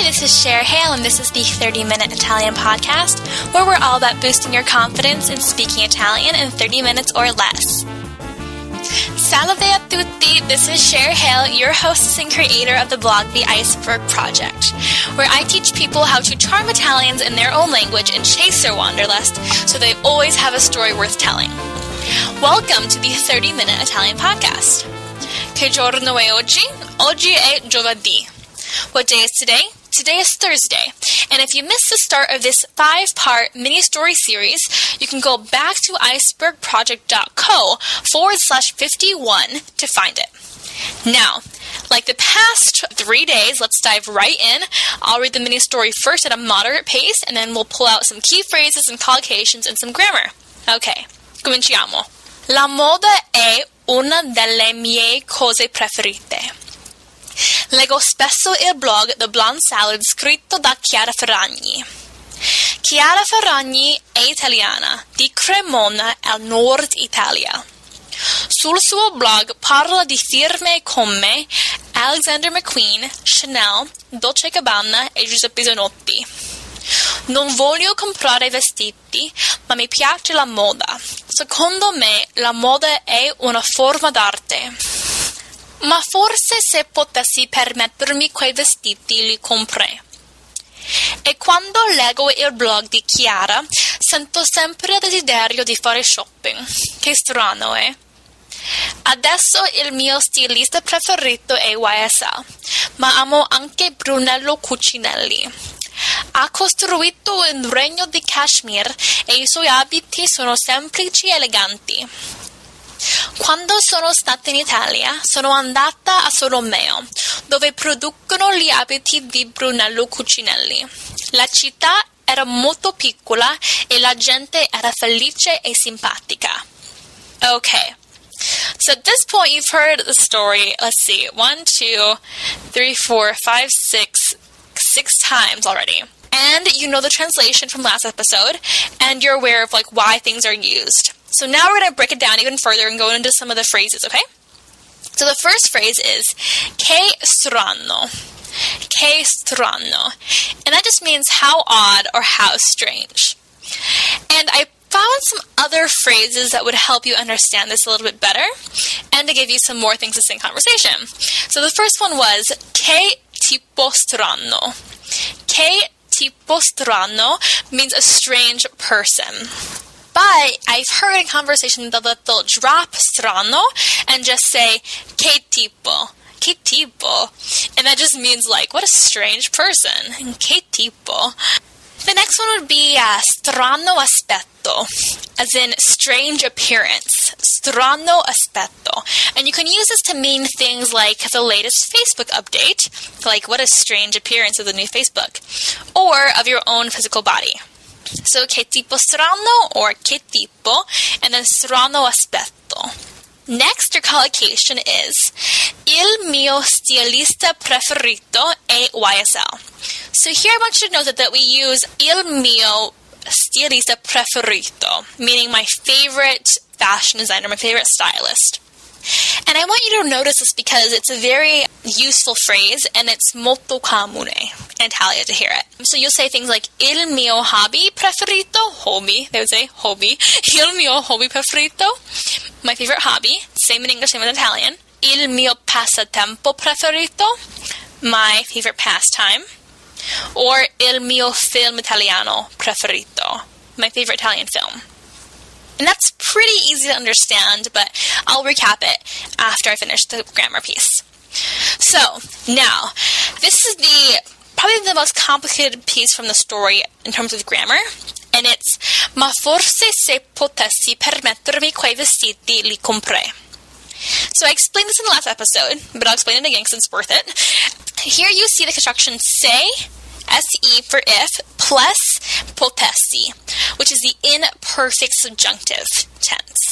Hi, this is Cher Hale, and this is the 30 Minute Italian Podcast, where we're all about boosting your confidence in speaking Italian in 30 minutes or less. Salve a tutti! This is Cher Hale, your hostess and creator of the blog The Iceberg Project, where I teach people how to charm Italians in their own language and chase their wanderlust so they always have a story worth telling. Welcome to the 30 Minute Italian Podcast. Che giorno è oggi? Oggi è giovedì. What day is today? Today is Thursday. And if you missed the start of this five part mini story series, you can go back to icebergproject.co forward slash 51 to find it. Now, like the past three days, let's dive right in. I'll read the mini story first at a moderate pace, and then we'll pull out some key phrases and collocations and some grammar. Ok, cominciamo. La moda è una delle mie cose preferite. Leggo spesso il blog The Blonde Salad scritto da Chiara Ferragni. Chiara Ferragni è italiana, di Cremona al nord Italia. Sul suo blog parla di firme come Alexander McQueen, Chanel, Dolce Gabbana e Giuseppe Zanotti. Non voglio comprare vestiti, ma mi piace la moda. Secondo me la moda è una forma d'arte. Ma forse se potessi permettermi quei vestiti li comprerei. E quando leggo il blog di Chiara, sento sempre il desiderio di fare shopping. Che strano, eh? Adesso il mio stilista preferito è YSL, ma amo anche Brunello Cucinelli. Ha costruito un regno di cashmere e i suoi abiti sono semplici e eleganti. Quando sono stata in Italia, sono andata a Solomeo, dove producono gli abiti di Brunello Cucinelli. La città era molto piccola e la gente era felice e simpatica. Okay. So at this point, you've heard the story. Let's see, one, two, three, four, five, six, six times already. And you know the translation from last episode, and you're aware of like why things are used. So now we're going to break it down even further and go into some of the phrases, okay? So the first phrase is che strano. Che strano. And that just means how odd or how strange. And I found some other phrases that would help you understand this a little bit better and to give you some more things to say in conversation. So the first one was che tipo strano. Che tipo strano means a strange person. But I've heard in conversation that they'll drop strano and just say che tipo. Che tipo. And that just means like, what a strange person. Che tipo. The next one would be uh, strano aspetto, as in strange appearance. Strano aspetto. And you can use this to mean things like the latest Facebook update, like what a strange appearance of the new Facebook, or of your own physical body. So che tipo strano or che tipo, and then strano aspetto. Next, your collocation is Il mio stilista preferito è YSL. So here I want you to know that, that we use Il mio stilista preferito, meaning my favorite fashion designer, my favorite stylist. And I want you to notice this because it's a very useful phrase and it's molto comune in Italian to hear it. So you'll say things like il mio hobby preferito, hobby, they would say hobby, il mio hobby preferito, my favorite hobby, same in English, same in Italian, il mio passatempo preferito, my favorite pastime, or il mio film italiano preferito, my favorite Italian film. And that's pretty easy to understand, but I'll recap it after I finish the grammar piece. So, now, this is the probably the most complicated piece from the story in terms of grammar, and it's Ma forse se potessi permettermi quei vestiti li comprei. So I explained this in the last episode, but I'll explain it again because it's worth it. Here you see the construction se se for if, plus potessi, which is the imperfect subjunctive tense.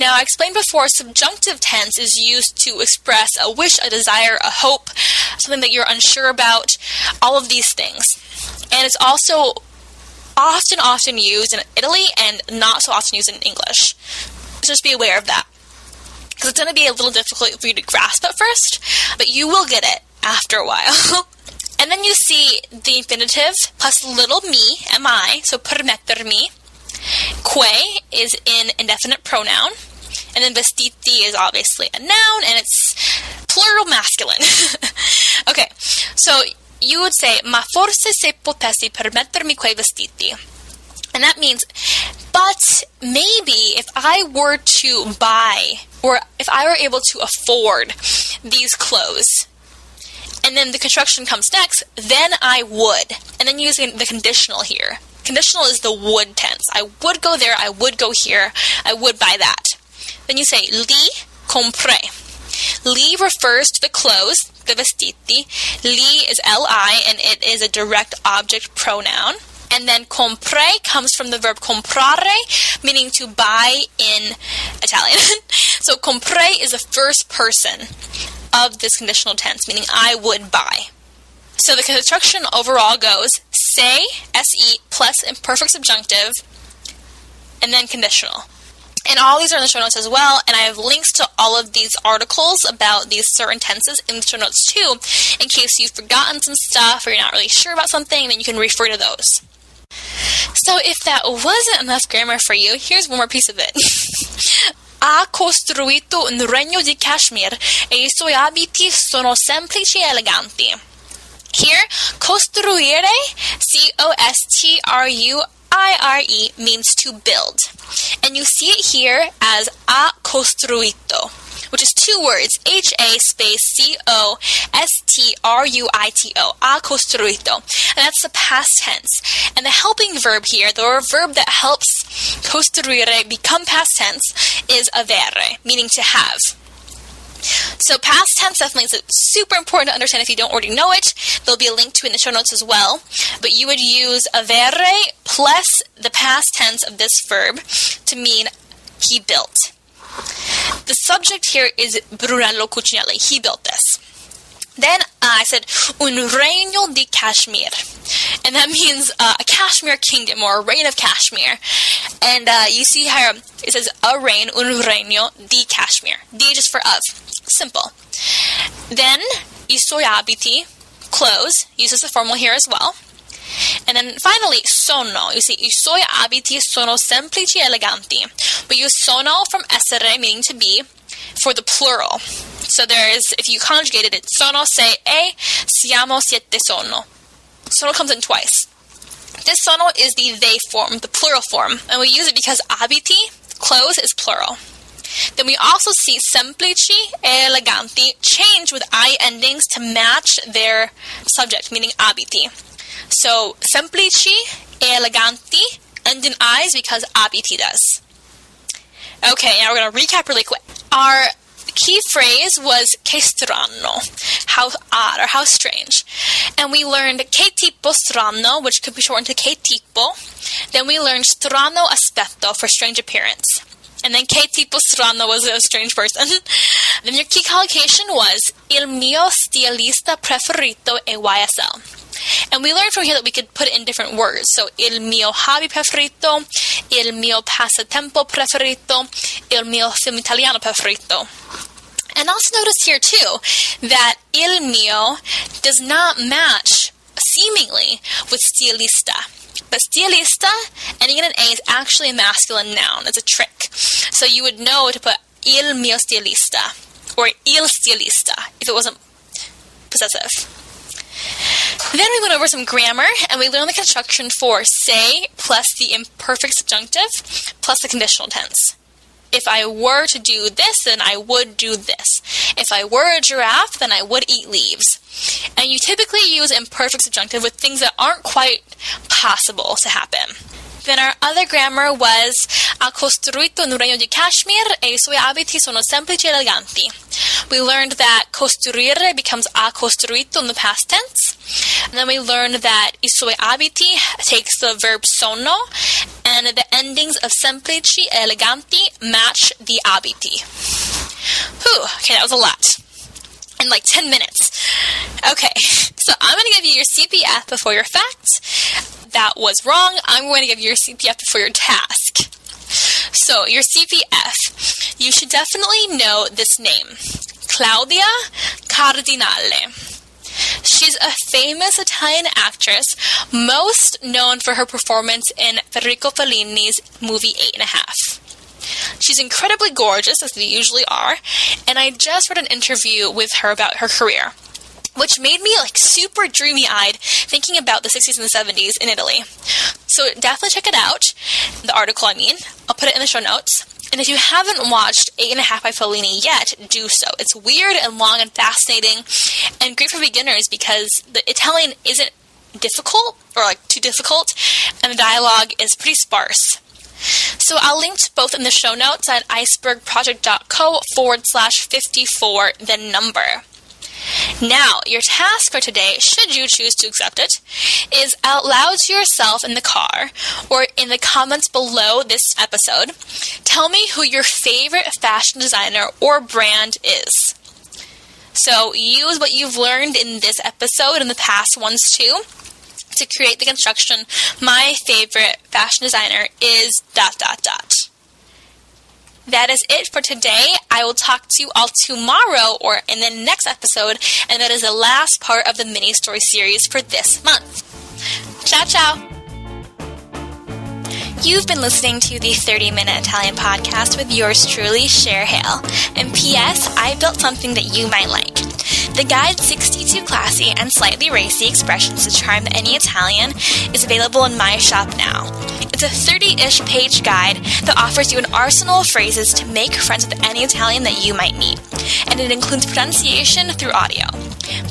Now, I explained before, subjunctive tense is used to express a wish, a desire, a hope, something that you're unsure about, all of these things. And it's also often, often used in Italy and not so often used in English. So just be aware of that. Because it's going to be a little difficult for you to grasp at first, but you will get it after a while. And then you see the infinitive plus little me, mi, so permettermi. Que is an indefinite pronoun. And then vestiti is obviously a noun and it's plural masculine. okay, so you would say, ma forse se potessi permettermi quei vestiti. And that means, but maybe if I were to buy, or if I were able to afford these clothes, and then the construction comes next, then I would. And then using the conditional here. Conditional is the would tense. I would go there, I would go here, I would buy that. Then you say li compre. Li refers to the clothes, the vestiti. Li is li and it is a direct object pronoun. And then compre comes from the verb comprare, meaning to buy in Italian. so compre is the first person of this conditional tense, meaning I would buy. So the construction overall goes se, se plus imperfect subjunctive, and then conditional. And all these are in the show notes as well, and I have links to all of these articles about these certain tenses in the show notes too, in case you've forgotten some stuff or you're not really sure about something, then you can refer to those. So if that wasn't enough grammar for you, here's one more piece of it. ha costruito un regno di cashmere e i suoi abiti sono semplici e eleganti. Here, costruire, C-O-S-T-R-U-I-R-E, means to build. And you see it here as a costruito which is two words H A space C O S T R U I T O, ha costruito. And that's the past tense. And the helping verb here, the verb that helps costruire become past tense, is avere, meaning to have. So past tense definitely is super important to understand if you don't already know it. There'll be a link to it in the show notes as well. But you would use avere plus the past tense of this verb to mean he built. The subject here is Brunello Cucinelli. He built this. Then uh, I said un regno di cashmere, and that means uh, a cashmere kingdom or a reign of cashmere. And uh, you see here it says a reign, un regno di cashmere. Di just for of. Simple. Then i suoi abiti, clothes, uses the formal here as well. And then finally, sono. You see, i suoi abiti sono semplici e eleganti. We use sono from essere, meaning to be, for the plural. So there is, if you conjugated it, sono sei e siamo siete sono. Sono comes in twice. This sono is the they form, the plural form, and we use it because abiti, clothes, is plural. Then we also see semplici e eleganti change with i endings to match their subject, meaning abiti. So semplici e eleganti end in i's because abiti does. Okay, now we're going to recap really quick. Our key phrase was che strano, how odd or how strange. And we learned che tipo strano, which could be shortened to che tipo. Then we learned strano aspetto for strange appearance. And then che tipo strano was a strange person. then your key collocation was il mio stilista preferito è YSL. And we learned from here that we could put it in different words. So, il mio hobby preferito, il mio passatempo preferito, il mio film italiano preferito. And also notice here too that il mio does not match seemingly with stilista. But stilista, ending in an A, is actually a masculine noun. It's a trick. So you would know to put il mio stilista or il stilista if it wasn't possessive. Then we went over some grammar and we learned the construction for say plus the imperfect subjunctive plus the conditional tense. If I were to do this, then I would do this. If I were a giraffe, then I would eat leaves. And you typically use imperfect subjunctive with things that aren't quite possible to happen. Then our other grammar was ha costruito un regno di cashmere e i suoi abiti sono semplici e eleganti. We learned that costruire becomes ha costruito in the past tense. And then we learned that i suoi abiti takes the verb sono, and the endings of semplici e eleganti match the abiti. Whew, okay, that was a lot. In like 10 minutes. Okay, so I'm going to give you your CPF before your facts. That was wrong. I'm going to give you your CPF before your task. So, your CPF. You should definitely know this name Claudia Cardinale. She's a famous Italian actress, most known for her performance in Federico Fellini's movie Eight and a Half. She's incredibly gorgeous, as they usually are, and I just read an interview with her about her career which made me like super dreamy eyed thinking about the 60s and the 70s in Italy. So definitely check it out. The article, I mean. I'll put it in the show notes. And if you haven't watched Eight and a Half by Fellini yet, do so. It's weird and long and fascinating and great for beginners because the Italian isn't difficult or like too difficult and the dialogue is pretty sparse. So I'll link to both in the show notes at icebergproject.co forward slash 54, the number. Now, your task for today, should you choose to accept it, is out loud to yourself in the car or in the comments below this episode. Tell me who your favorite fashion designer or brand is. So, use what you've learned in this episode and the past ones too to create the construction. My favorite fashion designer is dot dot dot. That is it for today. I will talk to you all tomorrow or in the next episode, and that is the last part of the mini story series for this month. Ciao, ciao. You've been listening to the 30 Minute Italian podcast with yours truly, Cher Hale. And P.S., I built something that you might like. The guide 62 classy and slightly racy expressions to charm any Italian is available in my shop now. It's a 30 ish page guide that offers you an arsenal of phrases to make friends with any Italian that you might meet, and it includes pronunciation through audio.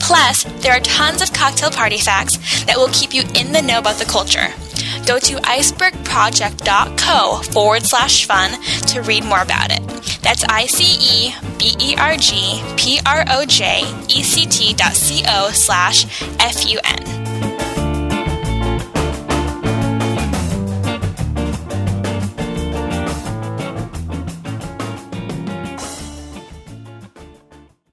Plus, there are tons of cocktail party facts that will keep you in the know about the culture. Go to icebergproject.co forward slash fun to read more about it. That's I C E B E R G P R O J E C T dot C O slash F U N.